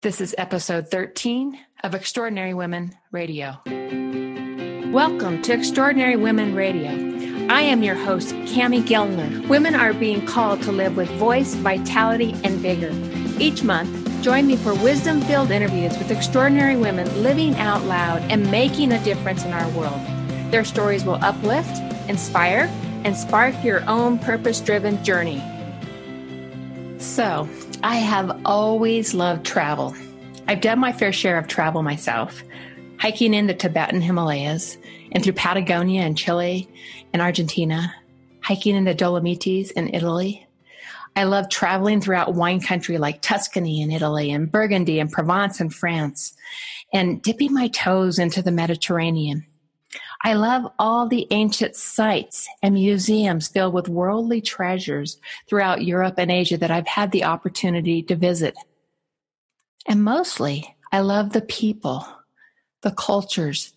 This is episode 13 of Extraordinary Women Radio. Welcome to Extraordinary Women Radio. I am your host, Cami Gellner. Women are being called to live with voice, vitality, and vigor. Each month, join me for wisdom filled interviews with extraordinary women living out loud and making a difference in our world. Their stories will uplift, inspire, and spark your own purpose driven journey. So, I have always loved travel. I've done my fair share of travel myself, hiking in the Tibetan Himalayas and through Patagonia and Chile and Argentina, hiking in the Dolomites in Italy. I love traveling throughout wine country like Tuscany in Italy and Burgundy and Provence in France and dipping my toes into the Mediterranean. I love all the ancient sites and museums filled with worldly treasures throughout Europe and Asia that I've had the opportunity to visit. And mostly, I love the people, the cultures,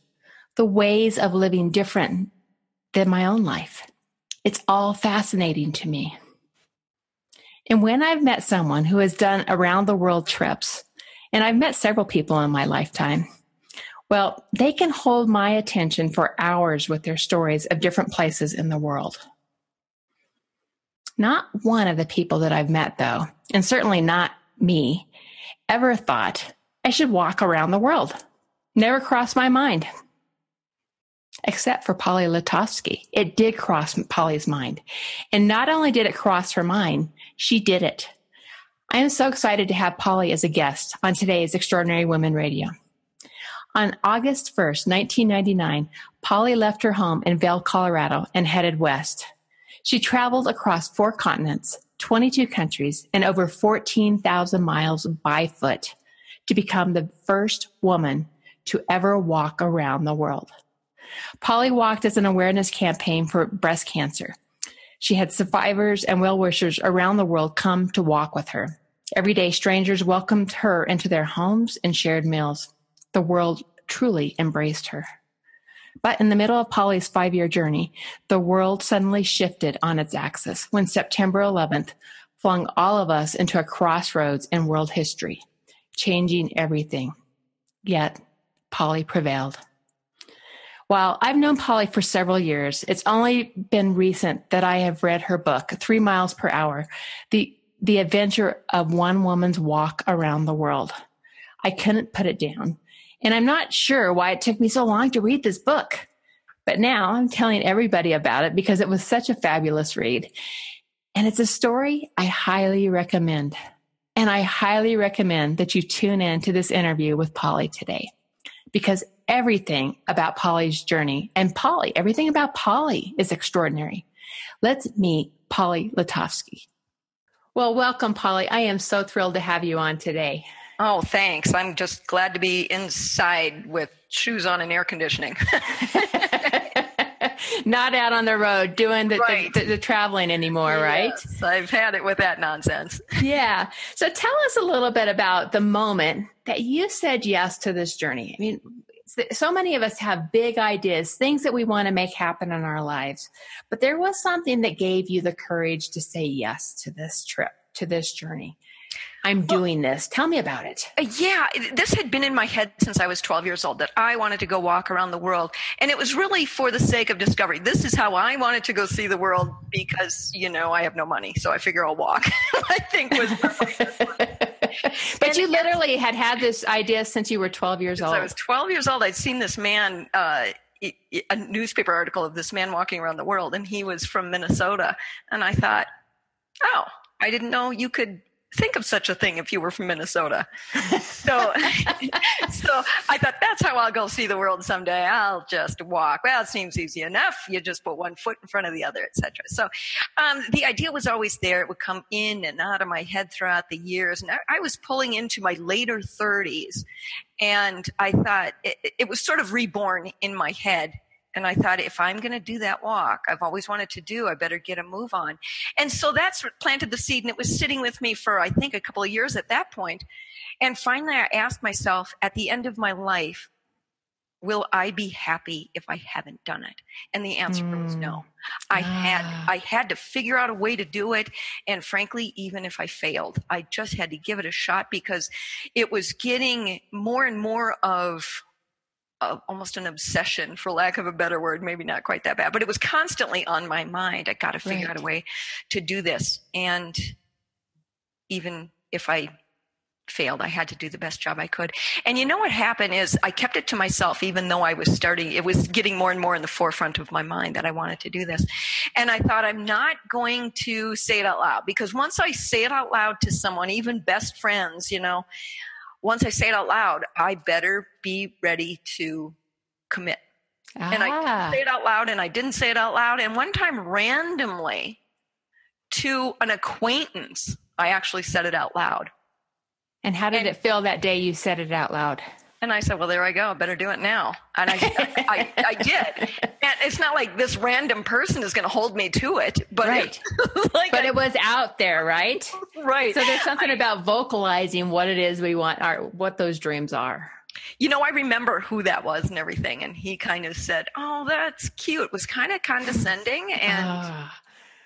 the ways of living different than my own life. It's all fascinating to me. And when I've met someone who has done around the world trips, and I've met several people in my lifetime, well, they can hold my attention for hours with their stories of different places in the world. Not one of the people that I've met, though, and certainly not me, ever thought I should walk around the world. Never crossed my mind. Except for Polly Letofsky. It did cross Polly's mind. And not only did it cross her mind, she did it. I am so excited to have Polly as a guest on today's Extraordinary Women Radio. On August 1st, 1999, Polly left her home in Vail, Colorado and headed west. She traveled across four continents, 22 countries, and over 14,000 miles by foot to become the first woman to ever walk around the world. Polly walked as an awareness campaign for breast cancer. She had survivors and well wishers around the world come to walk with her. Every day, strangers welcomed her into their homes and shared meals the world truly embraced her. But in the middle of Polly's five year journey, the world suddenly shifted on its axis when September 11th flung all of us into a crossroads in world history, changing everything. Yet, Polly prevailed. While I've known Polly for several years, it's only been recent that I have read her book, Three Miles Per Hour, the, the adventure of one woman's walk around the world. I couldn't put it down. And I'm not sure why it took me so long to read this book. But now I'm telling everybody about it because it was such a fabulous read. And it's a story I highly recommend. And I highly recommend that you tune in to this interview with Polly today because everything about Polly's journey and Polly, everything about Polly is extraordinary. Let's meet Polly Letofsky. Well, welcome, Polly. I am so thrilled to have you on today. Oh, thanks. I'm just glad to be inside with shoes on and air conditioning. Not out on the road doing the, right. the, the, the, traveling anymore, yes, right? I've had it with that nonsense. yeah. So tell us a little bit about the moment that you said yes to this journey. I mean, so many of us have big ideas, things that we want to make happen in our lives, but there was something that gave you the courage to say yes to this trip, to this journey. I'm doing well, this. Tell me about it. Uh, yeah, this had been in my head since I was 12 years old that I wanted to go walk around the world. And it was really for the sake of discovery. This is how I wanted to go see the world because, you know, I have no money. So I figure I'll walk. I think was. but and you literally had had this idea since you were 12 years old. I was 12 years old. I'd seen this man, uh, a newspaper article of this man walking around the world, and he was from Minnesota. And I thought, oh, I didn't know you could think of such a thing if you were from Minnesota. so, so I thought that's how I'll go see the world someday. I'll just walk. Well, it seems easy enough. You just put one foot in front of the other, etc. So, um, the idea was always there. It would come in and out of my head throughout the years, and I, I was pulling into my later thirties, and I thought it, it was sort of reborn in my head and I thought, if I'm going to do that walk, I've always wanted to do, I better get a move on. And so that's what planted the seed. And it was sitting with me for, I think, a couple of years at that point. And finally, I asked myself at the end of my life, will I be happy if I haven't done it? And the answer mm. was no. I ah. had I had to figure out a way to do it and frankly even if I failed, I just had to give it a shot because it was getting more and more of uh, almost an obsession for lack of a better word maybe not quite that bad but it was constantly on my mind i got to figure right. out a way to do this and even if i failed. I had to do the best job I could. And you know what happened is I kept it to myself, even though I was starting, it was getting more and more in the forefront of my mind that I wanted to do this. And I thought, I'm not going to say it out loud because once I say it out loud to someone, even best friends, you know, once I say it out loud, I better be ready to commit. Ah. And I ah. say it out loud and I didn't say it out loud. And one time randomly to an acquaintance, I actually said it out loud. And how did and, it feel that day you said it out loud? And I said, well, there I go. I better do it now. And I, I, I, I, did. And it's not like this random person is going to hold me to it, but, right. it, like but it was out there, right? Right. So there's something about vocalizing what it is we want, our, what those dreams are. You know, I remember who that was and everything. And he kind of said, oh, that's cute. It was kind of condescending. And ah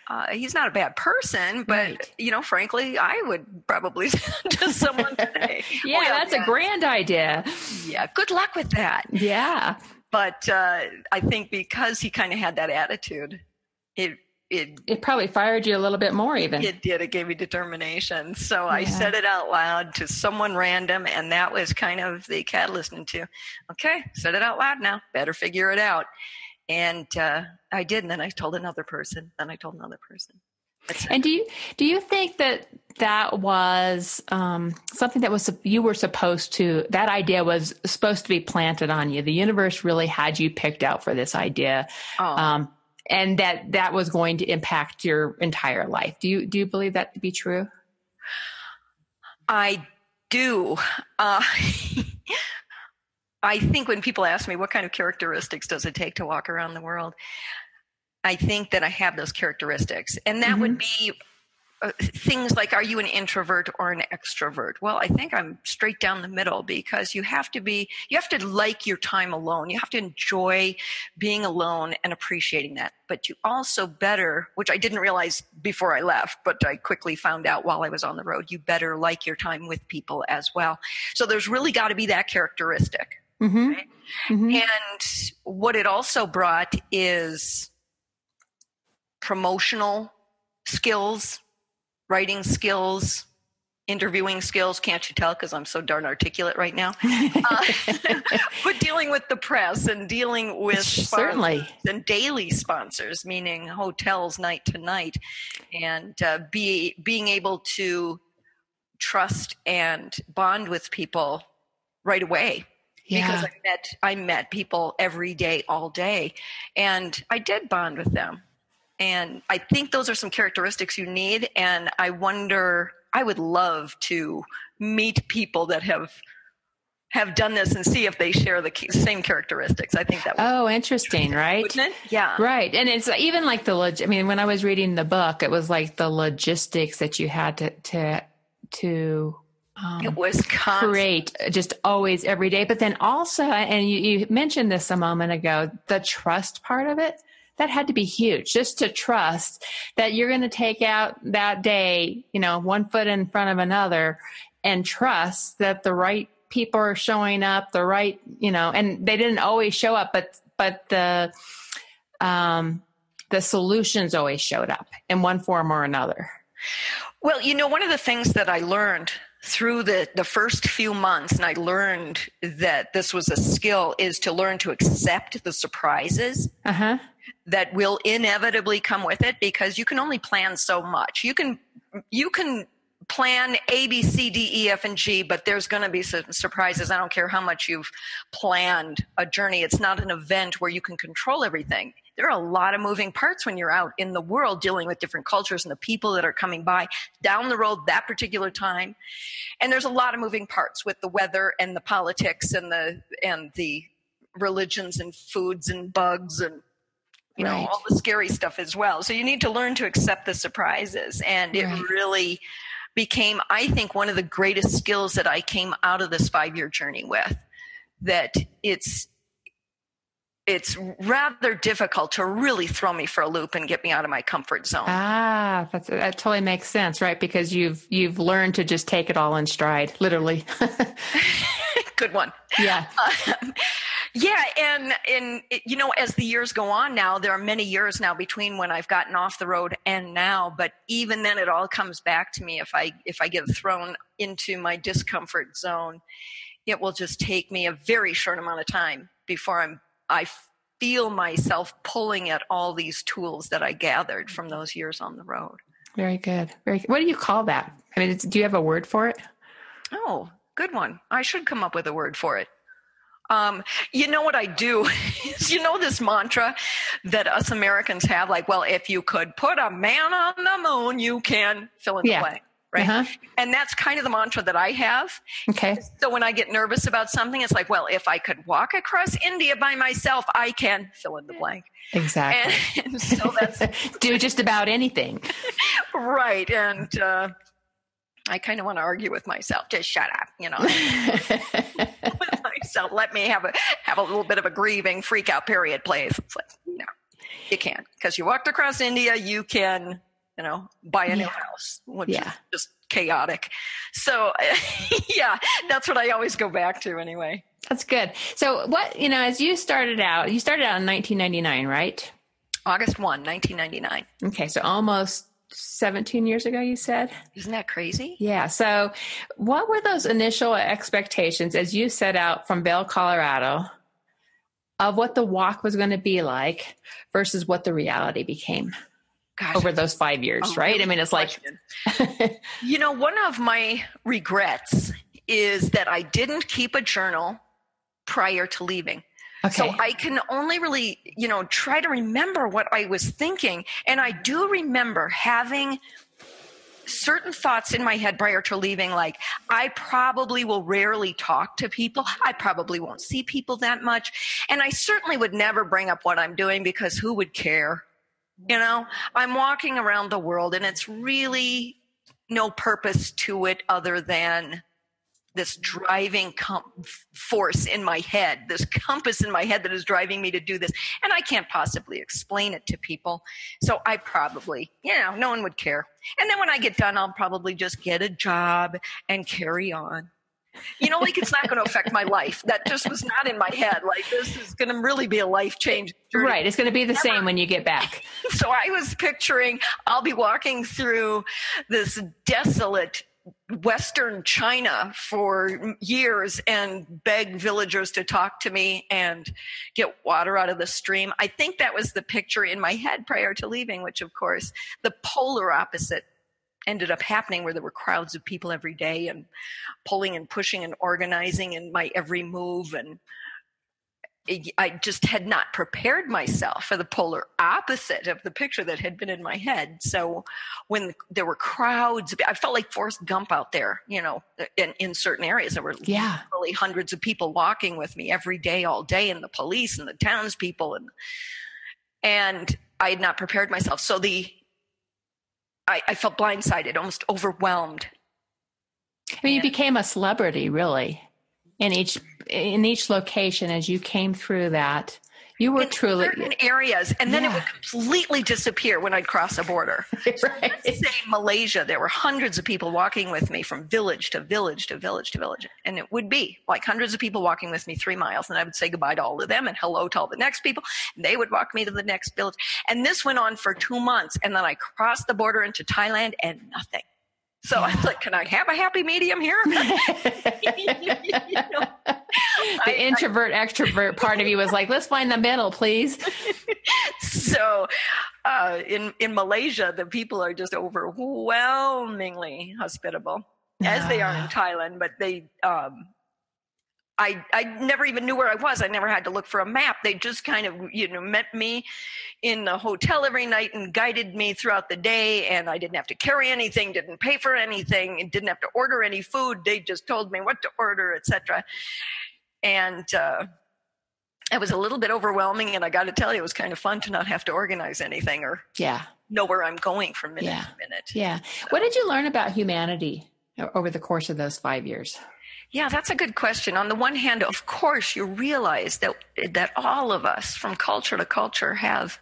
uh, he's not a bad person, but right. you know, frankly, I would probably to someone today. yeah, well, that's yeah. a grand idea. Yeah, good luck with that. Yeah, but uh, I think because he kind of had that attitude, it it it probably fired you a little bit more. Even it did. It gave me determination. So yeah. I said it out loud to someone random, and that was kind of the catalyst into, okay, said it out loud now. Better figure it out. And uh, I did, and then I told another person, then I told another person. And do you do you think that that was um, something that was you were supposed to that idea was supposed to be planted on you? The universe really had you picked out for this idea, oh. um, and that that was going to impact your entire life. Do you do you believe that to be true? I do. Uh, I think when people ask me what kind of characteristics does it take to walk around the world, I think that I have those characteristics. And that mm-hmm. would be uh, things like are you an introvert or an extrovert? Well i think i'm straight down the middle because you have to be you have to like your time alone. You have to enjoy being alone and appreciating that. But you also better which i didn't realize before i left but i quickly found out while i was on the road you better like your time with people as well. So there's really got to be that characteristic Mm-hmm. Right? Mm-hmm. And what it also brought is promotional skills, writing skills, interviewing skills. Can't you tell? Because I'm so darn articulate right now. uh, but dealing with the press and dealing with certainly and daily sponsors, meaning hotels night to night, and uh, be being able to trust and bond with people right away yeah. because I met I met people every day, all day, and I did bond with them. And I think those are some characteristics you need. And I wonder, I would love to meet people that have have done this and see if they share the same characteristics. I think that. Would oh, interesting, right? Yeah, right. And it's uh, even like the. Log- I mean, when I was reading the book, it was like the logistics that you had to to to um, it was constant. create just always every day. But then also, and you, you mentioned this a moment ago, the trust part of it that had to be huge just to trust that you're going to take out that day, you know, one foot in front of another and trust that the right people are showing up, the right, you know, and they didn't always show up, but, but the, um, the solutions always showed up in one form or another. Well, you know, one of the things that I learned through the, the first few months, and I learned that this was a skill, is to learn to accept the surprises uh-huh. that will inevitably come with it because you can only plan so much. You can you can plan A, B, C, D, E, F, and G, but there's going to be some surprises. I don't care how much you've planned a journey. It's not an event where you can control everything there are a lot of moving parts when you're out in the world dealing with different cultures and the people that are coming by down the road that particular time. And there's a lot of moving parts with the weather and the politics and the and the religions and foods and bugs and you know right. all the scary stuff as well. So you need to learn to accept the surprises and right. it really became I think one of the greatest skills that I came out of this 5-year journey with that it's it's rather difficult to really throw me for a loop and get me out of my comfort zone. Ah, that's, that totally makes sense, right? Because you've you've learned to just take it all in stride, literally. Good one. Yeah. Um, yeah, and and you know, as the years go on now, there are many years now between when I've gotten off the road and now. But even then, it all comes back to me if I if I get thrown into my discomfort zone. It will just take me a very short amount of time before I'm I feel myself pulling at all these tools that I gathered from those years on the road. Very good. Very. Good. What do you call that? I mean, do you have a word for it? Oh, good one. I should come up with a word for it. Um, you know what I do is you know this mantra that us Americans have, like, well, if you could put a man on the moon, you can fill in yeah. the blank right? Uh-huh. And that's kind of the mantra that I have. Okay. So when I get nervous about something, it's like, well, if I could walk across India by myself, I can fill in the blank. Exactly. And, and so that's do just about anything. right. And uh, I kind of want to argue with myself. Just shut up, you know. with myself, let me have a have a little bit of a grieving freak out period, please. It's like, no, you can't because you walked across India. You can you know, buy a yeah. new house, which yeah. is just chaotic. So, yeah, that's what I always go back to anyway. That's good. So, what, you know, as you started out, you started out in 1999, right? August 1, 1999. Okay, so almost 17 years ago, you said? Isn't that crazy? Yeah. So, what were those initial expectations as you set out from Vail, Colorado, of what the walk was going to be like versus what the reality became? Gosh, over those five years, right? I mean, it's like, you know, one of my regrets is that I didn't keep a journal prior to leaving. Okay. So I can only really, you know, try to remember what I was thinking. And I do remember having certain thoughts in my head prior to leaving, like, I probably will rarely talk to people. I probably won't see people that much. And I certainly would never bring up what I'm doing because who would care? You know, I'm walking around the world and it's really no purpose to it other than this driving com- force in my head, this compass in my head that is driving me to do this. And I can't possibly explain it to people. So I probably, you know, no one would care. And then when I get done, I'll probably just get a job and carry on you know, like it's not going to affect my life. That just was not in my head. Like this is going to really be a life change. Right. It's going to be the Never. same when you get back. so I was picturing I'll be walking through this desolate Western China for years and beg villagers to talk to me and get water out of the stream. I think that was the picture in my head prior to leaving, which of course the polar opposite ended up happening where there were crowds of people every day and pulling and pushing and organizing in my every move and I just had not prepared myself for the polar opposite of the picture that had been in my head. So when there were crowds, I felt like Forrest Gump out there, you know, in, in certain areas. There were yeah. literally hundreds of people walking with me every day, all day, and the police and the townspeople. And, and I had not prepared myself. So the I, I felt blindsided, almost overwhelmed. I mean, you became a celebrity, really, in each in each location as you came through that. You were in truly certain areas, and then yeah. it would completely disappear when I'd cross a border. So. Let's say Malaysia, there were hundreds of people walking with me from village to village to village to village, and it would be like hundreds of people walking with me three miles, and I would say goodbye to all of them and hello to all the next people. And they would walk me to the next village, and this went on for two months, and then I crossed the border into Thailand, and nothing. So I was like, can I have a happy medium here? you know, the I, introvert I, extrovert part of you was like, let's find the middle, please. so uh, in in Malaysia, the people are just overwhelmingly hospitable, as they are in ah. Thailand. But they um, I, I never even knew where I was. I never had to look for a map. They just kind of, you know, met me in the hotel every night and guided me throughout the day. And I didn't have to carry anything, didn't pay for anything, and didn't have to order any food. They just told me what to order, etc. And uh, it was a little bit overwhelming. And I got to tell you, it was kind of fun to not have to organize anything or yeah know where I'm going from minute yeah. to minute. Yeah. So. What did you learn about humanity over the course of those five years? Yeah, that's a good question. On the one hand, of course, you realize that that all of us from culture to culture have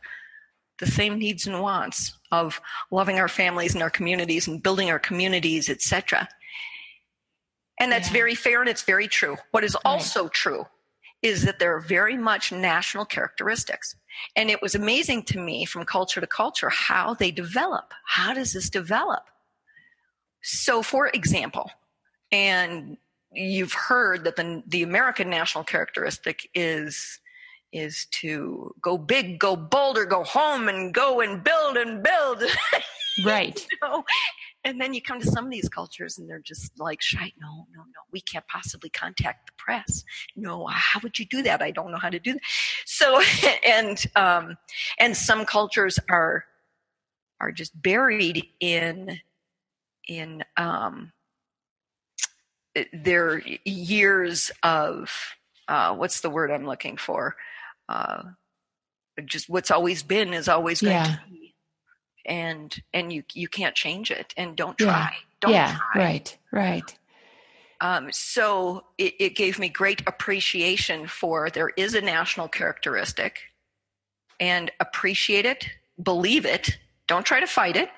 the same needs and wants of loving our families and our communities and building our communities, etc. And that's yeah. very fair and it's very true. What is also right. true is that there are very much national characteristics. And it was amazing to me from culture to culture how they develop. How does this develop? So, for example, and you've heard that the, the American national characteristic is is to go big, go bolder, go home and go and build and build. Right. you know? And then you come to some of these cultures and they're just like shy. No, no, no. We can't possibly contact the press. No, how would you do that? I don't know how to do that. So, and um, and some cultures are are just buried in in um, their years of uh, what's the word I'm looking for? Uh, just what's always been is always going yeah. to be, and and you you can't change it, and don't try. Yeah. Don't yeah. Try. Right. Right. Um, so it, it gave me great appreciation for there is a national characteristic, and appreciate it, believe it. Don't try to fight it.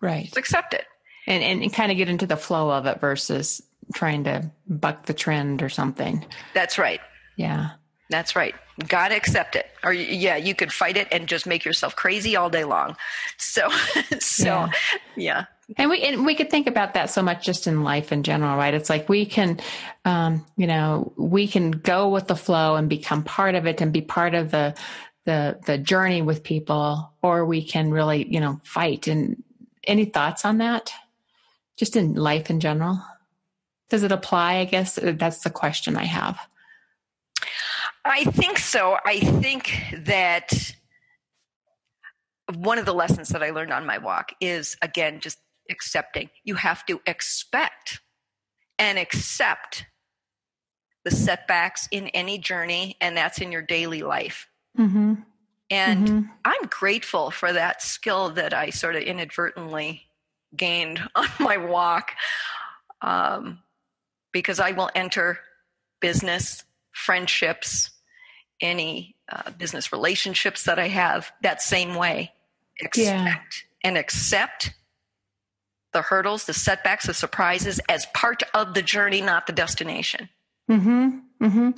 Right. Just accept it. And, and, and kind of get into the flow of it versus trying to buck the trend or something. That's right. Yeah. That's right. Gotta accept it. Or yeah, you could fight it and just make yourself crazy all day long. So, so yeah. yeah. And we and we could think about that so much just in life in general, right? It's like we can, um, you know, we can go with the flow and become part of it and be part of the the the journey with people, or we can really, you know, fight. And any thoughts on that? Just in life in general? Does it apply? I guess that's the question I have. I think so. I think that one of the lessons that I learned on my walk is again just accepting. You have to expect and accept the setbacks in any journey, and that's in your daily life. Mm-hmm. And mm-hmm. I'm grateful for that skill that I sort of inadvertently gained on my walk. Um, because I will enter business, friendships, any uh, business relationships that I have that same way. Expect yeah. and accept the hurdles, the setbacks, the surprises as part of the journey, not the destination. Mm-hmm. Mm-hmm.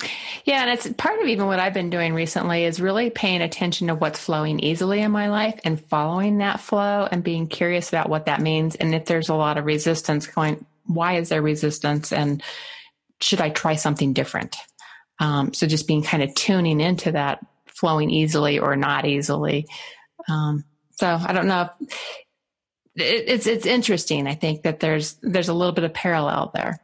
Yeah, and it's part of even what I've been doing recently is really paying attention to what's flowing easily in my life and following that flow and being curious about what that means. And if there's a lot of resistance, going, why is there resistance and should I try something different? Um, so just being kind of tuning into that flowing easily or not easily. Um, so I don't know. It, it's it's interesting. I think that there's there's a little bit of parallel there.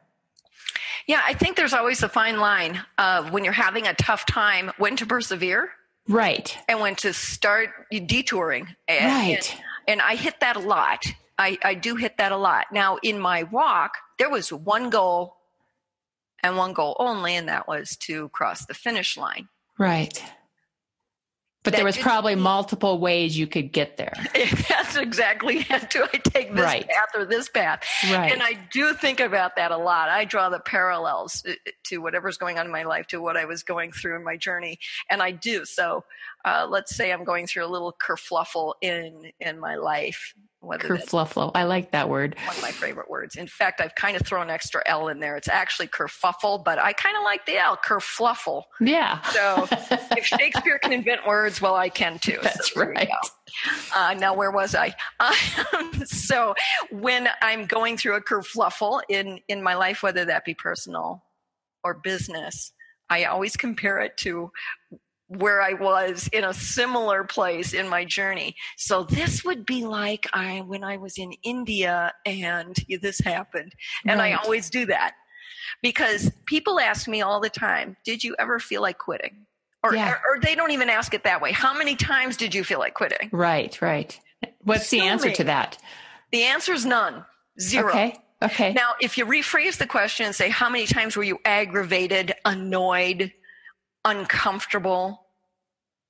Yeah, I think there's always a fine line of when you're having a tough time, when to persevere, right, and when to start detouring. And, right. And, and I hit that a lot. I, I do hit that a lot. Now, in my walk, there was one goal and one goal only, and that was to cross the finish line. Right. But that there was probably multiple ways you could get there. That's exactly it. Do I take this right. path or this path? Right. And I do think about that a lot. I draw the parallels uh, to whatever's going on in my life to what I was going through in my journey, and I do. So, uh, let's say I'm going through a little kerfluffle in in my life, Kerfluffle. I like that word. One of my favorite words. In fact, I've kind of thrown extra L in there. It's actually kerfuffle, but I kind of like the L, kerfluffle. Yeah. So if Shakespeare can invent words, well, I can too. That's so right. Uh, now, where was I? Um, so when I'm going through a kerfluffle in, in my life, whether that be personal or business, I always compare it to where I was in a similar place in my journey. So this would be like I when I was in India and this happened. And right. I always do that. Because people ask me all the time, did you ever feel like quitting? Or, yeah. or, or they don't even ask it that way. How many times did you feel like quitting? Right, right. What's the answer to that? The answer is none. Zero. Okay. Okay. Now, if you rephrase the question and say, how many times were you aggravated, annoyed, uncomfortable,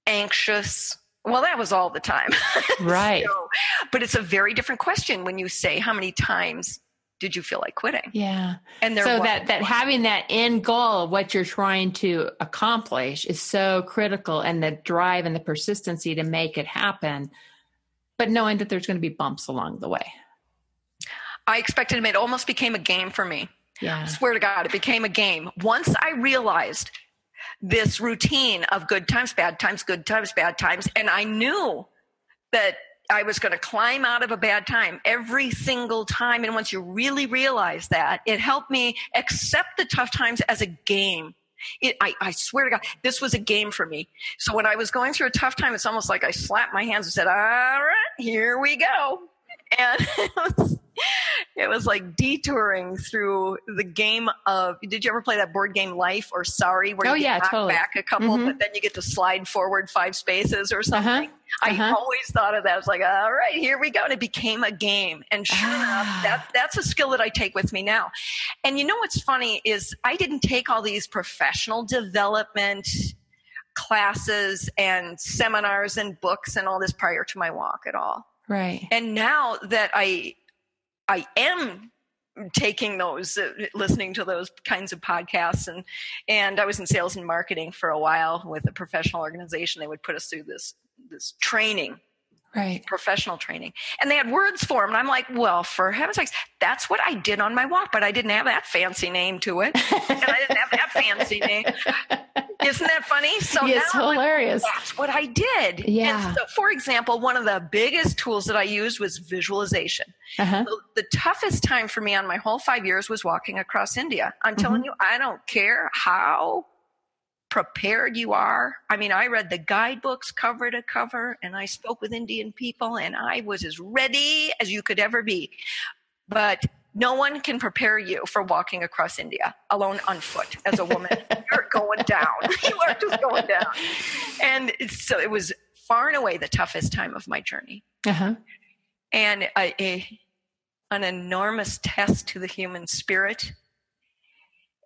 anxious. Well, that was all the time. Right. so, but it's a very different question when you say how many times did you feel like quitting? Yeah. And there so was- that that having that end goal of what you're trying to accomplish is so critical and the drive and the persistency to make it happen but knowing that there's going to be bumps along the way I expected him. It almost became a game for me. yeah swear to God, it became a game. Once I realized this routine of good times, bad times, good times, bad times, and I knew that I was going to climb out of a bad time every single time. And once you really realize that, it helped me accept the tough times as a game. It, I, I swear to God, this was a game for me. So when I was going through a tough time, it's almost like I slapped my hands and said, all right, here we go. And it was, it was like detouring through the game of did you ever play that board game life or sorry where Oh, you yeah, totally. back a couple Mhm. but then you get to slide forward five spaces or something i uh-huh. always thought of that i was like all right here we go and it became a game and sure Ah. enough that, that's a skill that i take with me now and you know what's funny is i didn't take all these professional development classes and seminars and books and all this prior to my walk at all right. And now that i i am taking those uh, listening to those kinds of podcasts and and i was in sales and marketing for a while with a professional organization. They would put us through this this training right. professional training. And they had words for them and i'm like well for heaven's sakes that's what i did on my walk but i didn't have that fancy name to it. And i didn't have that fancy name funny so it's now I'm like, hilarious that's what I did. Yeah. And so, for example, one of the biggest tools that I used was visualization. uh-huh. The, the toughest time for me on my whole five years was walking across India. I'm Mm-hmm. telling you, I don't care how prepared you are. I mean, I read the guidebooks cover to cover and I spoke with Indian people and I was as ready as you could ever be. But no one can prepare you for walking across India alone on foot as a woman. You're going down. you are just going down. And so it was far and away the toughest time of my journey Uh-huh. and a, a, an enormous test to the human spirit.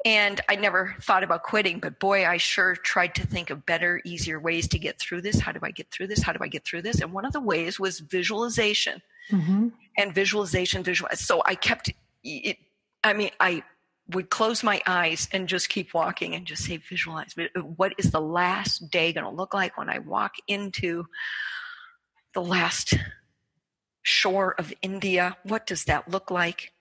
And I never thought about quitting, but boy, I sure tried to think of better, easier ways to get through this. How do I get through this? How do I get through this? And one of the ways was visualization hmm and visualization, visualize. So I kept it. I mean, I would close my eyes and just keep walking and just say, visualize. What is the last day going to look like when I walk into the last shore of India? What does that look like?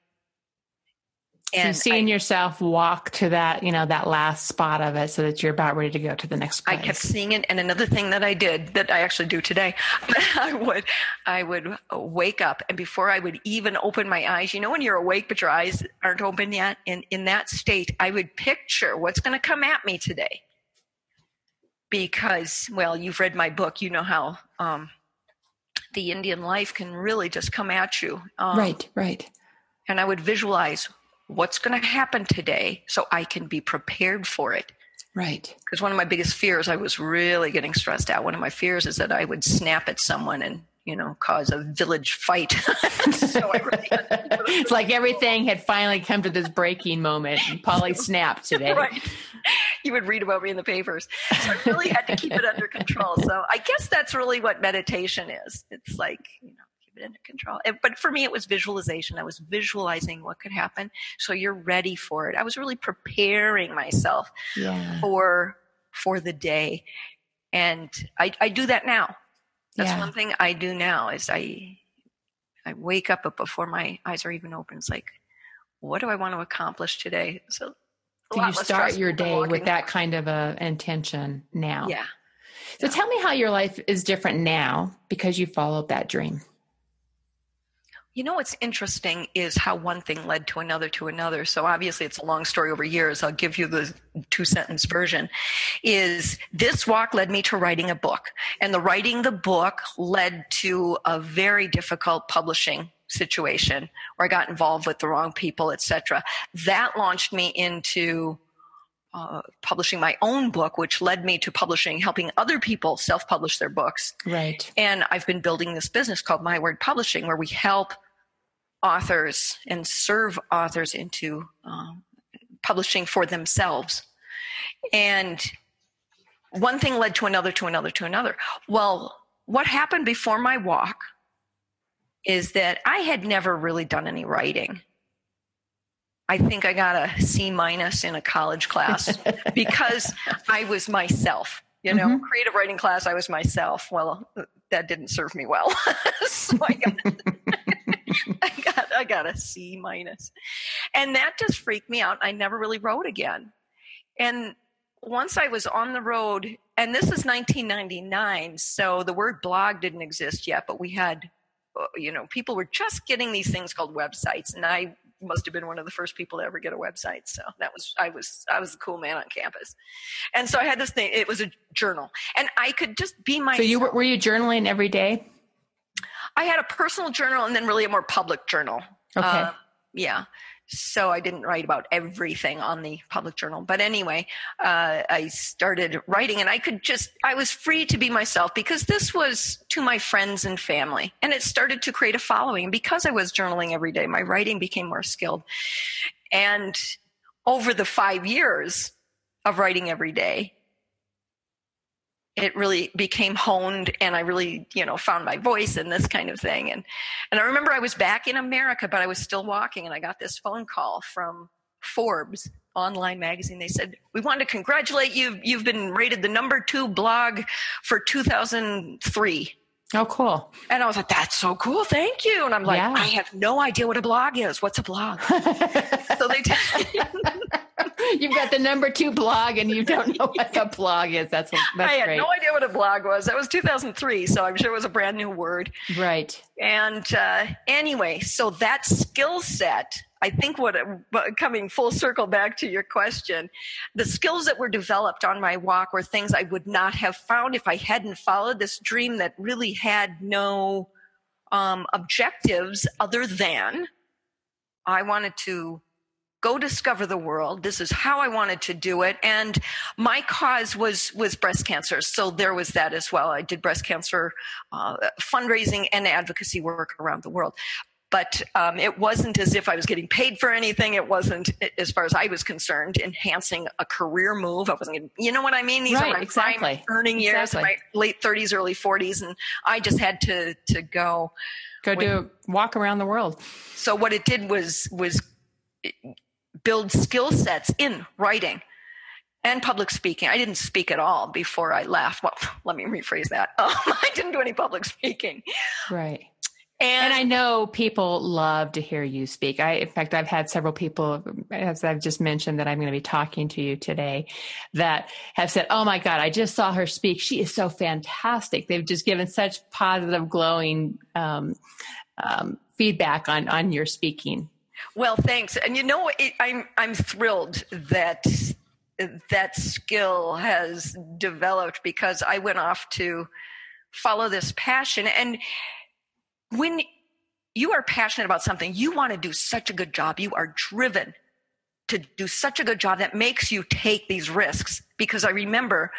So you're seeing yourself walk to that you know that last spot of it so that you're about ready to go to the next place. I kept seeing it, and another thing that I did that I actually do today, I would, I would wake up, and before I would even open my eyes, you know, when you're awake but your eyes aren't open yet, in in that state, I would picture what's going to come at me today, because well, you've read my book, you know how um, the Indian life can really just come at you, um, right right. and I would visualize what's going to happen today, so I can be prepared for it. Right. Because one of my biggest fears i was really getting stressed out. One of my fears is that i would snap at someone and you know cause a village fight. So I really had to keep it it's like everything had finally come to this breaking moment and polly snapped today. Right. You would read about me in the papers. So i really had to keep it under control. So i guess that's really what meditation is. It's like you know keep it under control. But for me it was visualization. I was visualizing what could happen. So you're ready for it. I was really preparing myself yeah. for for the day. And i i do that now. That's Yeah. one thing i do now is i i wake up but before my eyes are even open it's like what do i want to accomplish today? So so you start your day with that kind of a intention now? Yeah. So tell me how your life is different now because you followed that dream You know what's interesting is how one thing led to another to another. So obviously it's a long story over years. I'll give you the two sentence version. Is this walk led me to writing a book and the writing the book led to a very difficult publishing situation where I got involved with the wrong people, etc. That launched me into uh, publishing my own book, which led me to publishing, helping other people self-publish their books. right And I've been building this business called My Word Publishing, where we help authors and serve authors into um, publishing for themselves. And one thing led to another, to another, to another. Well, what happened before my walk is that I had never really done any writing. I think I got a C minus in a college class because I was myself. You know, mm-hmm. creative writing class, I was myself. Well, that didn't serve me well. so I got, I got, I got a C minus, and that just freaked me out. I never really wrote again. And once I was on the road, and this is 1999, so the word blog didn't exist yet, but we had, uh, you know, people were just getting these things called websites, and I must have been one of the first people to ever get a website. So that was I was I was the cool man on campus, and so I had this thing. It was a journal, and I could just be my. So you were, were you journaling every day? I had a personal journal and then really a more public journal. Okay. Uh, yeah so I didn't write about everything on the public journal. But anyway, uh, I started writing and I could just, I was free to be myself because this was to my friends and family. And it started to create a following. Because I was journaling every day, my writing became more skilled. And over the five years of writing every day, it really became honed and I really, you know, found my voice and this kind of thing. And, and I remember I was back in America, but I was still walking and I got this phone call from Forbes online magazine. They said, we want to congratulate you. You've been rated the number two blog for 2003. Oh, cool. And I was like, that's so cool. Thank you. And I'm like, yeah. I have no idea what a blog is. What's a blog? so they, t- You've got the number two blog and you don't know what the blog is. That's, that's I had great. no idea what a blog was. That was 2003, so I'm sure it was a brand new word. Right. And uh, anyway, so that skill set, I think what coming full circle back to your question, the skills that were developed on my walk were things I would not have found if I hadn't followed this dream that really had no um, objectives other than I wanted to go discover the world this is how i wanted to do it and my cause was was breast cancer so there was that as well i did breast cancer uh, fundraising and advocacy work around the world but um, it wasn't as if I was getting paid for anything. It wasn't, as far as I was concerned, enhancing a career move. I wasn't, getting, you know what I mean? These right, are my exactly. earning years, exactly. my late 30s, early 40s, and I just had to to go go do walk around the world. So what it did was was build skill sets in writing and public speaking. I didn't speak at all before I left. Well, let me rephrase that. Um, I didn't do any public speaking. Right. And, and, I know people love to hear you speak. I, in fact, I've had several people, as I've just mentioned, that I'm going to be talking to you today, that have said, "Oh my God, I just saw her speak. She is so fantastic." They've just given such positive, glowing um, um, feedback on on your speaking. Well, thanks. And you know, it, I'm I'm thrilled that that skill has developed because I went off to follow this passion. And when you are passionate about something, you want to do such a good job. You are driven to do such a good job that makes you take these risks. Because I remember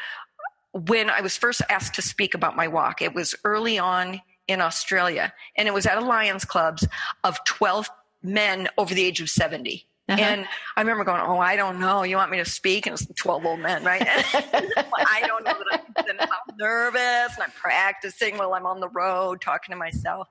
when I was first asked to speak about my walk, it was early on in Australia, and it was at a Lions Clubs of 12 men over the age of 70. Uh-huh. And I remember going, Oh, I don't know. You want me to speak? And it's 12 old men, right? I don't know that I'm, I'm nervous and I'm practicing while I'm on the road talking to myself.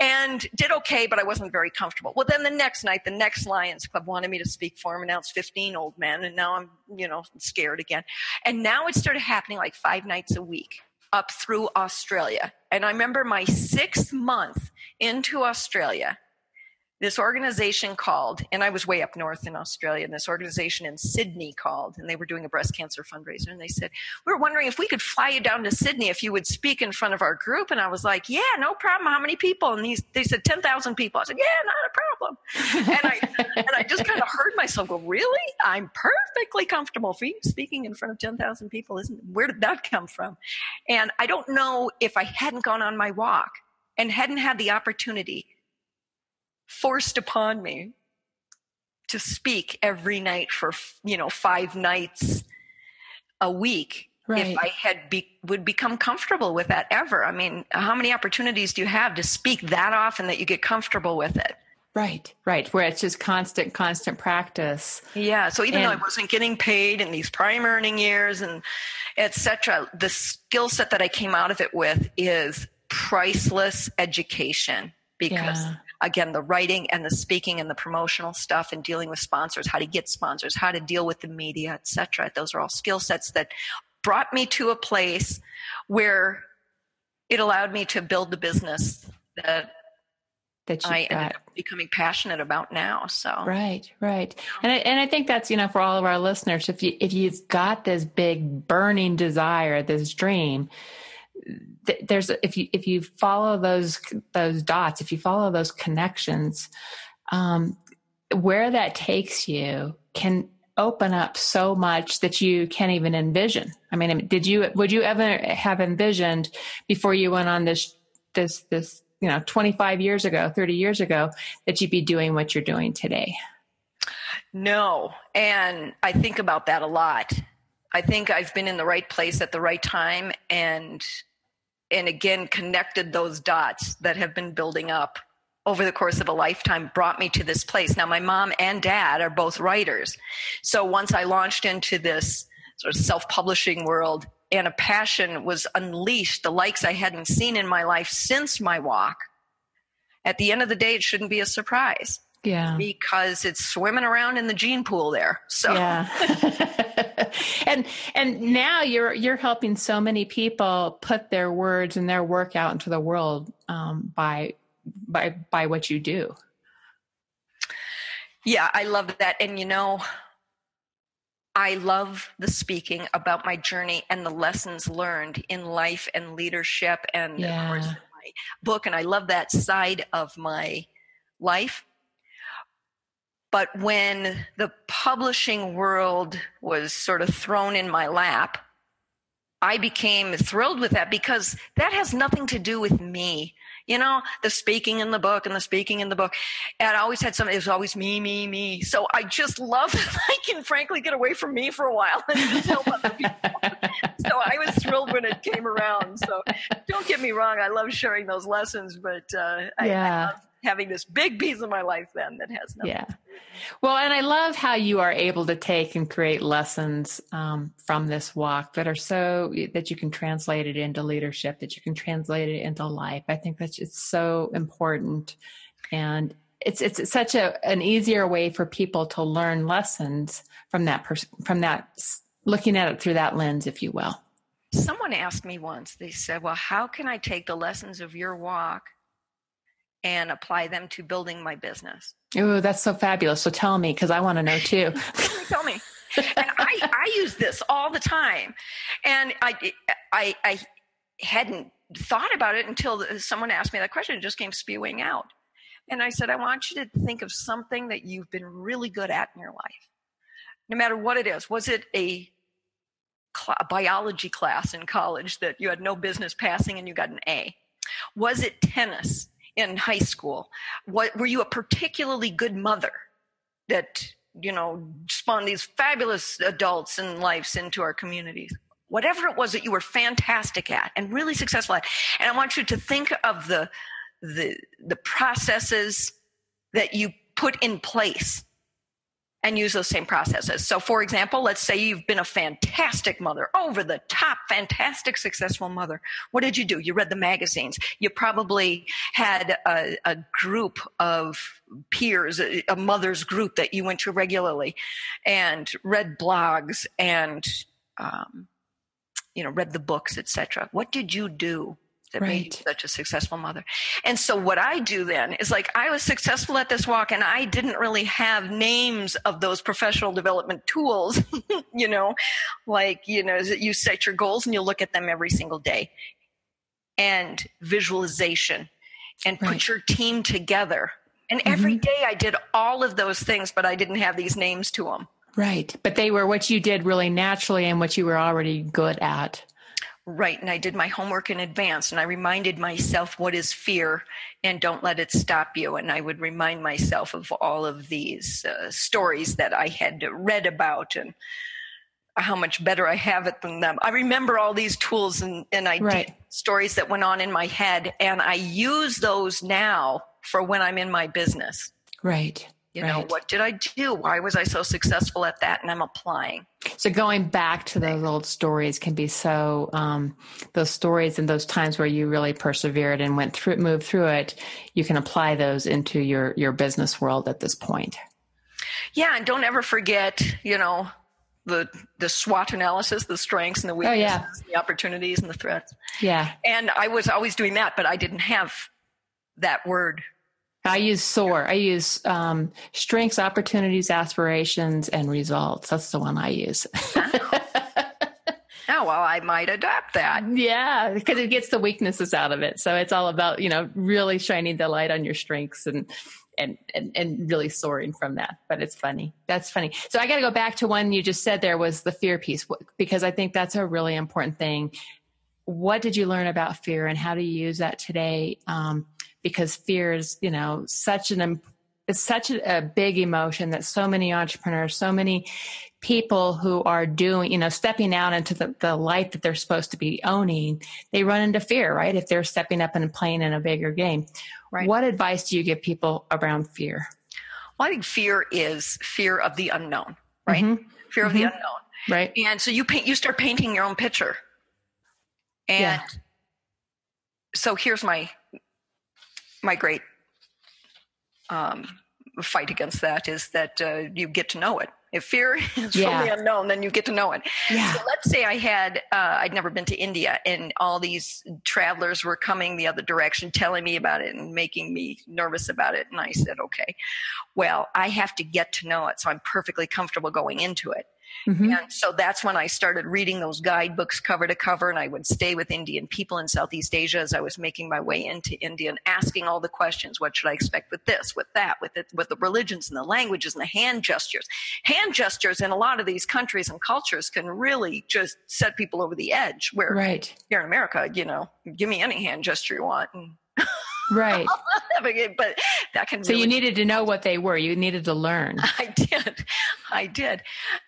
And did okay, but I wasn't very comfortable. Well, then the next night, the next Lions Club wanted me to speak for them, and now it's 15 old men, and now I'm, you know, scared again. And now it started happening like five nights a week up through Australia. And I remember my sixth month into Australia, this organization called, and I was way up north in Australia, and this organization in Sydney called, and they were doing a breast cancer fundraiser. And they said, We're wondering if we could fly you down to Sydney if you would speak in front of our group. And I was like, Yeah, no problem. How many people? And these, they said 10,000 people. I said, Yeah, not a problem. and, I, and I just kind of heard myself go, Really? I'm perfectly comfortable speaking in front of 10,000 people. Isn't, where did that come from? And I don't know if I hadn't gone on my walk and hadn't had the opportunity forced upon me to speak every night for you know five nights a week right. if i had be, would become comfortable with that ever i mean how many opportunities do you have to speak that often that you get comfortable with it Right, right. Where it's just constant, constant practice. Yeah. So even and, though I wasn't getting paid in these prime earning years and etc., the skill set that I came out of it with is priceless education because yeah. Again the writing and the speaking and the promotional stuff and dealing with sponsors how to get sponsors how to deal with the media etc those are all skill sets that brought me to a place where it allowed me to build the business that that I ended up becoming passionate about now. So. Right, right, and I, and I think that's you know for all of our listeners, if you if you've got this big burning desire, this dream, there's if you if you follow those those dots, if you follow those connections, um, where that takes you can open up so much that you can't even envision. I mean, did you would you ever have envisioned before you went on this this this you know 25 years ago 30 years ago that you'd be doing what you're doing today? No. And i think about that a lot i think i've been in the right place at the right time and and again connected those dots that have been building up over the course of a lifetime brought me to this place now my mom and dad are both writers so once i launched into this sort of self-publishing world and a passion was unleashed, the likes I hadn't seen in my life since my walk. At the end of the day, it shouldn't be a surprise. Yeah. Because it's swimming around in the gene pool there. So Yeah. and and now you're you're helping so many people put their words and their work out into the world um, by by by what you do. Yeah, I love that. And you know, I love the speaking about my journey and the lessons learned in life and leadership and yeah. of course my book and I love that side of my life. But when the publishing world was sort of thrown in my lap, I became thrilled with that because that has nothing to do with me you know, the speaking in the book and the speaking in the book. And I always had something, it was always me, me, me. So I just love that I can frankly get away from me for a while and just help other people. so I was thrilled when it came around. So don't get me wrong, I love sharing those lessons, but uh, I, yeah. I love having this big piece of my life then that has nothing. Yeah. Well, and I love how you are able to take and create lessons um, from this walk that are so that you can translate it into leadership, that you can translate it into life. I think that's it's so important, and it's it's such a an easier way for people to learn lessons from that person from that looking at it through that lens, if you will. Someone asked me once. They said, "Well, how can I take the lessons of your walk?" And apply them to building my business. Oh, that's so fabulous. So tell me, because I want to know too. tell me. and I, I use this all the time. And I, I, I hadn't thought about it until someone asked me that question. It just came spewing out. And I said, I want you to think of something that you've been really good at in your life, no matter what it is. Was it a, cl- a biology class in college that you had no business passing and you got an A? Was it tennis? In high school? What were you a particularly good mother that you know spawned these fabulous adults and lives into our communities? Whatever it was that you were fantastic at and really successful at, and I want you to think of the the the processes that you put in place and use those same processes. So, for example, let's say you've been a fantastic mother, over the top, fantastic, successful mother. What did you do? You read the magazines. You probably had a, a group of peers, a, a mother's group that you went to regularly, and read blogs and, um, you know, read the books, etc. What did you do that right. made you such a successful mother. And so what I do then is like I was successful at this walk and I didn't really have names of those professional development tools, you know, like, you know, you set your goals and you look at them every single day. And visualization and right. put your team together. And mm-hmm. every day I did all of those things, but I didn't have these names to them. Right. But they were what you did really naturally and what you were already good at. Right. And I did my homework in advance and I reminded myself what is fear and don't let it stop you. And I would remind myself of all of these uh, stories that I had read about and how much better I have it than them. I remember all these tools and, and I right. did stories that went on in my head and I use those now for when I'm in my business. Right. You right. know, what did I do? Why was I so successful at that? And I'm applying. So going back to those old stories can be so um, those stories and those times where you really persevered and went through moved through it, you can apply those into your your business world at this point. Yeah, and don't ever forget, you know, the the SWOT analysis, the strengths and the weaknesses, oh, yeah. the opportunities and the threats. Yeah. And I was always doing that, but I didn't have that word. I use SOAR. I use um, strengths, opportunities, aspirations, and results. That's the one I use. oh. oh, well, I might adapt that. Yeah, because it gets the weaknesses out of it. So it's all about, you know, really shining the light on your strengths and and, and, and really soaring from that. But it's funny. That's funny. So I got to go back to one you just said there was the fear piece because I think that's a really important thing. What did you learn about fear and how do you use that today? Um, because fear is, you know, such an it's such a, big emotion that so many entrepreneurs, so many people who are doing, you know, stepping out into the, the light that they're supposed to be owning, they run into fear, right? If they're stepping up and playing in a bigger game. Right. What advice do you give people around fear? Well, I think fear is fear of the unknown, right? Mm-hmm. Fear of mm-hmm. the unknown. Right. And so you paint, you start painting your own picture. And yeah. so here's my, my great um, fight against that is that uh, you get to know it. If fear is yeah. from the unknown, then you get to know it. Yeah. So let's say I had, uh, I'd never been to India and all these travelers were coming the other direction, telling me about it and making me nervous about it. And I said, okay, well, I have to get to know it. So I'm perfectly comfortable going into it. Mm-hmm. And so that's when I started reading those guidebooks cover to cover. And I would stay with Indian people in Southeast Asia as I was making my way into India and asking all the questions. What should I expect with this, with that, with it, with the religions and the languages and the hand gestures? Hand gestures in a lot of these countries and cultures can really just set people over the edge. Where right. here in America, you know, give me any hand gesture you want. And Right. but that can. So really you needed to know what they were. You needed to learn. I did. I did.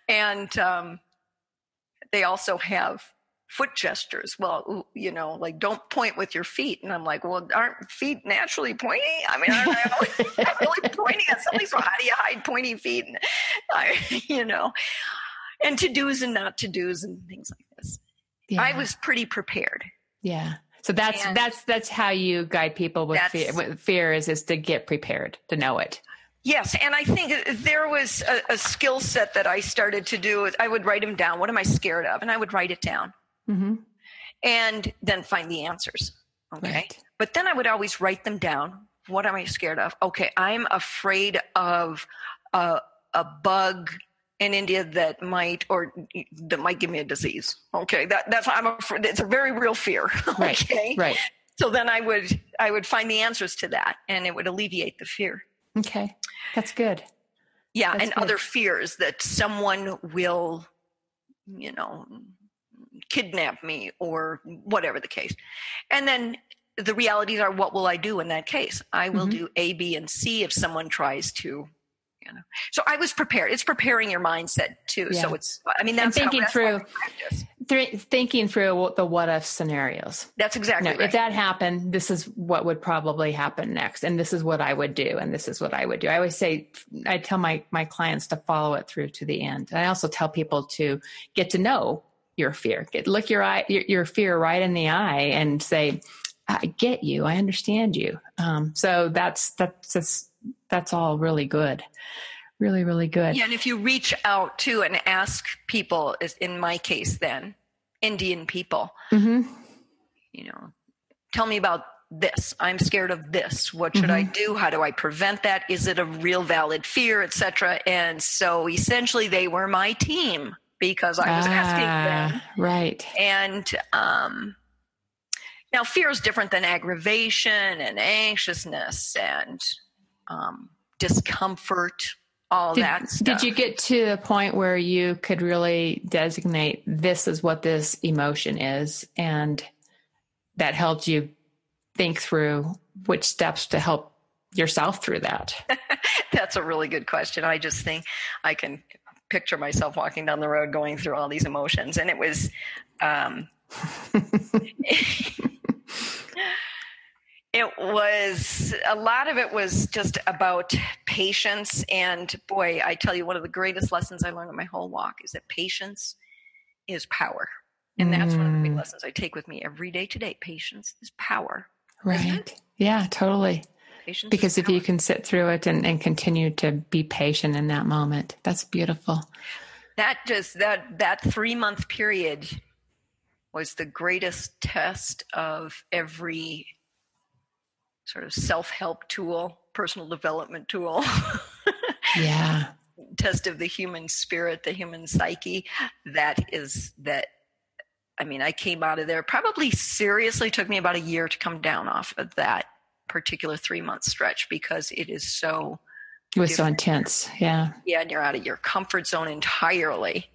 And um, they also have foot gestures. Well, you know, like don't point with your feet. And I'm like, well, aren't feet naturally pointy? I mean, aren't I really, really pointing at something? So how do you hide pointy feet? And I, you know, and to dos and not to dos and things like this. Yeah. I was pretty prepared. Yeah. So that's and that's that's how you guide people with fear, with fear is is to get prepared to know it. Yes, and I think there was a, a skill set that I started to do. I would write them down. What am I scared of? And I would write it down, mm-hmm. and then find the answers. Okay, right. but then I would always write them down. What am I scared of? Okay, I'm afraid of a, a bug in India that might or that might give me a disease. Okay, that that's I'm afraid. It's a very real fear. okay, right. right. So then I would I would find the answers to that, and it would alleviate the fear. Okay, that's good. Yeah, that's and good. other fears that someone will, you know, kidnap me or whatever the case, and then the realities are what will I do in that case? I will mm-hmm. do A, B, and C if someone tries to you know so i was prepared it's preparing your mindset too yeah. so it's i mean that's and thinking how, through th- thinking through the what if scenarios that's exactly know, right. if that happened this is what would probably happen next and this is what i would do and this is what i would do i always say i tell my my clients to follow it through to the end and i also tell people to get to know your fear get look your eye your, your fear right in the eye and say I get you. I understand you. Um, so that's that's that's that's all really good. Really really good. Yeah and if you reach out to and ask people as in my case then indian people mm-hmm. you know tell me about this. I'm scared of this. What should mm-hmm. i do? How do i prevent that? Is it a real valid fear etc and so essentially they were my team because i was ah, asking them. right. And um now fear is different than aggravation and anxiousness and um, discomfort, all did, that stuff. Did you get to the point where you could really designate this is what this emotion is and that helped you think through which steps to help yourself through that? That's a really good question. I just think I can picture myself walking down the road going through all these emotions and it was um, It was a lot of it was just about patience. And boy, I tell you, one of the greatest lessons I learned in my whole walk is that patience is power. And that's mm. one of the big mm. lessons I take with me every day today. Patience is power. Right. Yeah, totally. Patience because if power. you can sit through it and, and continue to be patient in that moment, that's beautiful. That just that that three month period was the greatest test of every sort of self help tool, personal development tool. yeah. Test of the human spirit, the human psyche. That is that. I mean, I came out of there probably seriously took me about a year to come down off of that particular three month stretch because it is so. It was different. so intense. Yeah. Yeah. And you're out of your comfort zone entirely.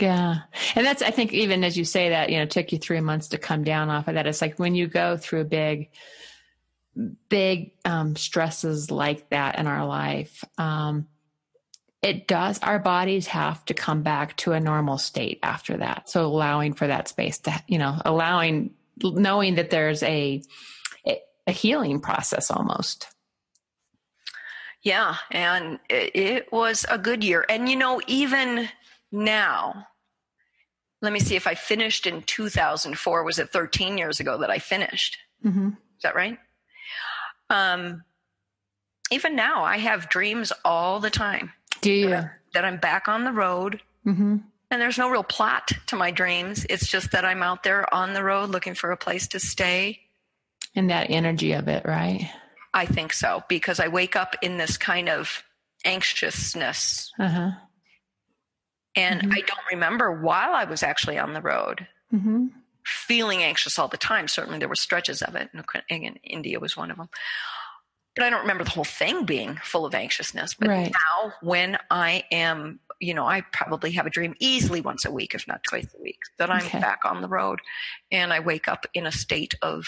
Yeah. And that's, I think, even as you say that, you know, it took you three months to come down off of that. It's like when you go through a big, big um, stresses like that in our life, um, it does, our bodies have to come back to a normal state after that. So allowing for that space to, you know, allowing, knowing that there's a, a healing process almost. Yeah. And it was a good year. And, you know, even, now, let me see if I finished in 2004. Was it 13 years ago that I finished? Mm-hmm. Is that right? Um, even now, I have dreams all the time. Do you? That, that I'm back on the road. Mm-hmm. And there's no real plot to my dreams. It's just that I'm out there on the road looking for a place to stay. And that energy of it, right? I think so, because I wake up in this kind of anxiousness. Uh-huh. And mm-hmm. I don't remember while I was actually on the road mm-hmm. Feeling anxious all the time. Certainly there were stretches of it, and India was one of them. But I don't remember the whole thing being full of anxiousness. But right. now, when I am, you know, I probably have a dream easily once a week, if not twice a week, that I'm okay. back on the road and I wake up in a state of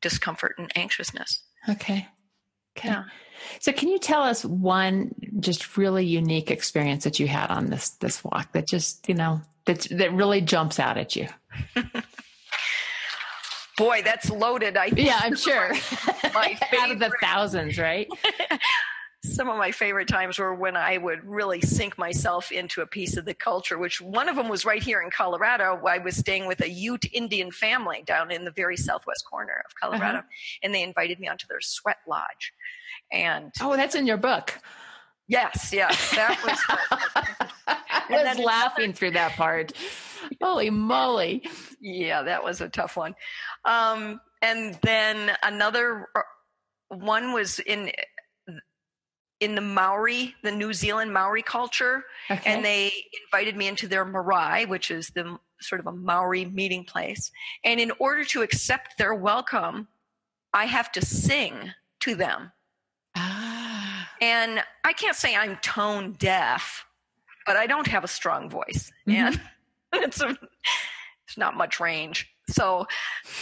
discomfort and anxiousness. Okay. Okay. Yeah. So can you tell us one just really unique experience that you had on this this walk that just, you know, that that really jumps out at you? Boy, that's loaded. I think. Yeah, I'm sure. My, my out of the thousands, right? some of my favorite times were when I would really sink myself into a piece of the culture, which one of them was right here in Colorado. I was staying with a Ute Indian family down in the very southwest corner of Colorado, uh-huh. and they invited me onto their sweat lodge. And oh, that's in your book. Yes, yes, that was. I was laughing another, through that part. Holy moly! Yeah, that was a tough one. Um, and then another uh, one was in in the Maori, the New Zealand Maori culture, okay. and they invited me into their marae, which is the sort of a Maori meeting place. And in order to accept their welcome, I have to sing to them. And I can't say I'm tone deaf, but I don't have a strong voice. Mm-hmm. And it's, a, it's not much range. So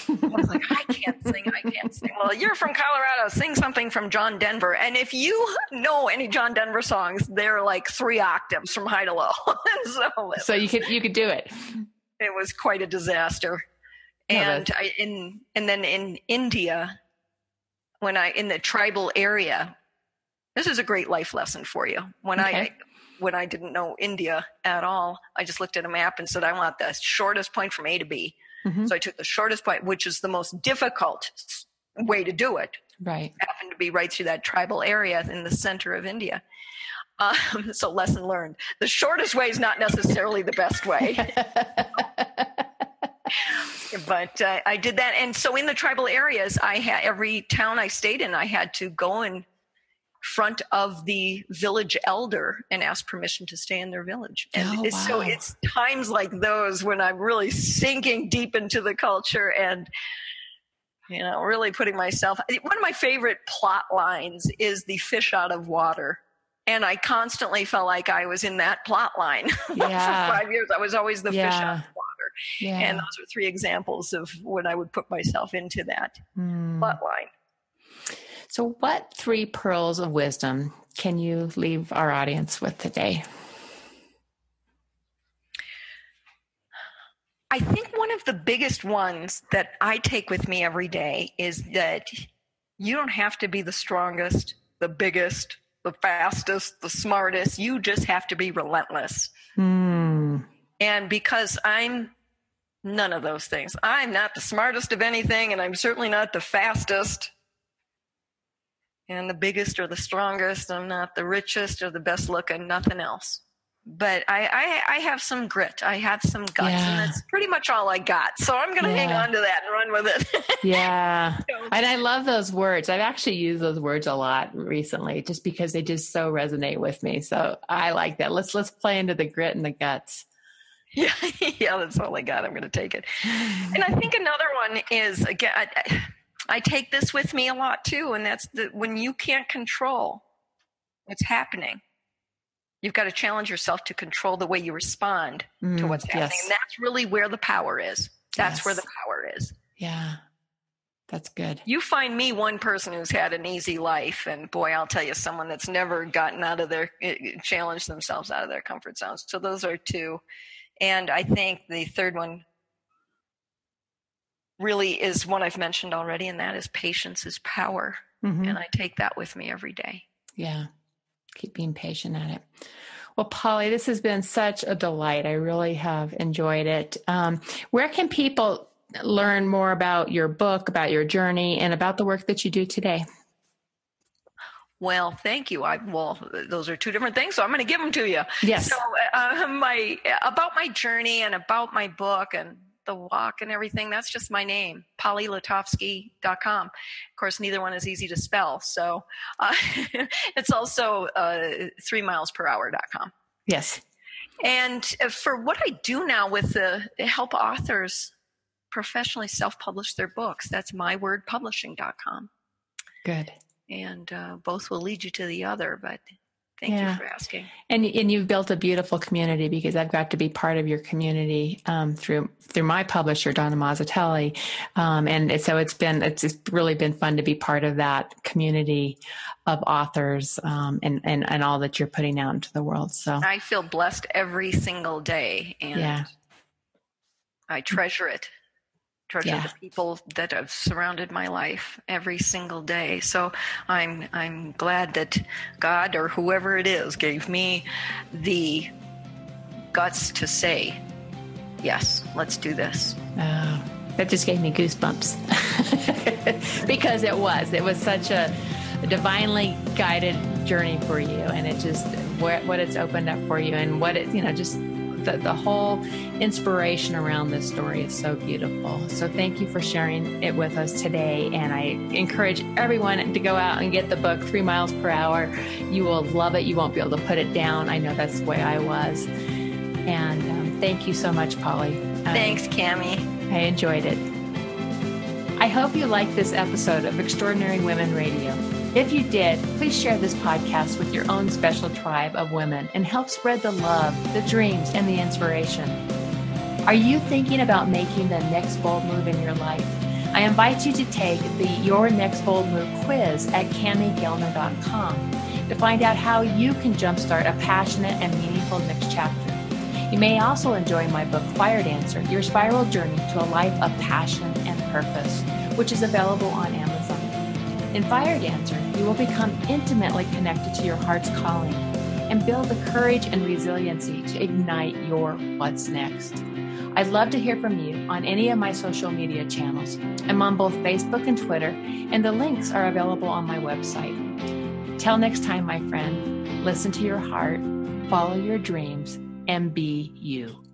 I was like, I can't sing, I can't sing. Well, you're from Colorado, sing something from John Denver. And if you know any John Denver songs, they're like three octaves from high to low. so, so you could you could do it. It was quite a disaster. And I, in and then in India, when I in the tribal area, this is a great life lesson for you. When okay. I when I didn't know India at all, I just looked at a map and said, I want the shortest point from A to B. Mm-hmm. So I took the shortest point, which is the most difficult way to do it. Right. Happened to be right through that tribal area in the center of India. Um, so lesson learned. The shortest way is not necessarily the best way. but uh, I did that, and so in the tribal areas, I had every town I stayed in, I had to go in front of the village elder and ask permission to stay in their village. And oh, wow. so it's times like those when I'm really sinking deep into the culture and you know really putting myself one of my favorite plot lines is the fish out of water and I constantly felt like I was in that plot line yeah. for five years. I was always the yeah. fish out of water. Yeah. And those are three examples of when I would put myself into that mm. plot line. So, what three pearls of wisdom can you leave our audience with today? I think one of the biggest ones that I take with me every day is that You don't have to be the strongest, the biggest, the fastest, the smartest. You just have to be relentless. Mm. And because I'm none of those things, I'm not the smartest of anything, and I'm certainly not the fastest and the biggest or the strongest. I'm not the richest or the best looking, nothing else. But I, I, I have some grit. I have some guts, Yeah. and that's pretty much all I got. So I'm going to hang on to that and run with it. Yeah. So- And I love those words. I've actually used those words a lot recently just because they just so resonate with me. So I like that. Let's let's play into the grit and the guts. yeah, yeah, that's all I got. I'm going to take it. And I think another one is again, I, I take this with me a lot too, and that's that when you can't control what's happening, you've got to challenge yourself to control the way you respond to Mm, what's happening. yes. And that's really where the power is. That's where the power is. Yeah. That's good. You find me one person who's had an easy life, and boy, I'll tell you, someone that's never gotten out of their, eh, challenged themselves out of their comfort zones. So those are two. And I think the third one really is one I've mentioned already, and that is patience is power. Mhm. And I take that with me every day. Yeah. Keep being patient at it. Well, Polly, this has been such a delight. I really have enjoyed it. Um, where can people learn more about your book, about your journey, and about the work that you do today? Well, thank you. I well, those are two different things, so I'm going to give them to you. Yes. So, uh, my about my journey and about my book and the walk and everything. That's just my name, PollyLetofsky.com. Of course, neither one is easy to spell, so uh, it's also uh, three miles per hour.com. Yes. And for what I do now with the help authors professionally self-publish their books, that's mywordpublishing.com Good. and uh, both will lead you to the other. But thank Yeah. you for asking. And and you've built a beautiful community because I've got to be part of your community um, through through my publisher Donna Mazzitelli, um, and so it's been it's just really been fun to be part of that community of authors um, and and and all that you're putting out into the world. So I feel blessed every single day, and Yeah. I treasure it. Treasure Yeah. the people that have surrounded my life every single day. So I'm I'm glad that God or whoever it is gave me the guts to say, yes, let's do this. Oh, that just gave me goosebumps because it was. It was such a divinely guided journey for you, and it just what, what it's opened up for you, and what it you know just the, the whole inspiration around this story is so beautiful. So thank you for sharing it with us today, and I encourage everyone to go out and get the book Three Miles Per Hour. You will love it. You won't be able to put it down. I know that's the way I was. And um, thank you so much, Polly. Um, Thanks, Cami. I enjoyed it. I hope you liked this episode of Extraordinary Women Radio. If you did, please share this podcast with your own special tribe of women and help spread the love, the dreams, and the inspiration. Are you thinking about making the next bold move in your life? I invite you to take the Your Next Bold Move quiz at CamiGellner.com to find out how you can jumpstart a passionate and meaningful next chapter. You may also enjoy my book, Fire Dancer Your Spiral Journey to a Life of Passion and Purpose, which is available on Amazon. In Fire Dancer, you will become intimately connected to your heart's calling and build the courage and resiliency to ignite your what's next. I'd love to hear from you on any of my social media channels. I'm on both Facebook and Twitter, and the links are available on my website. Till next time, my friend, listen to your heart, follow your dreams, and be you.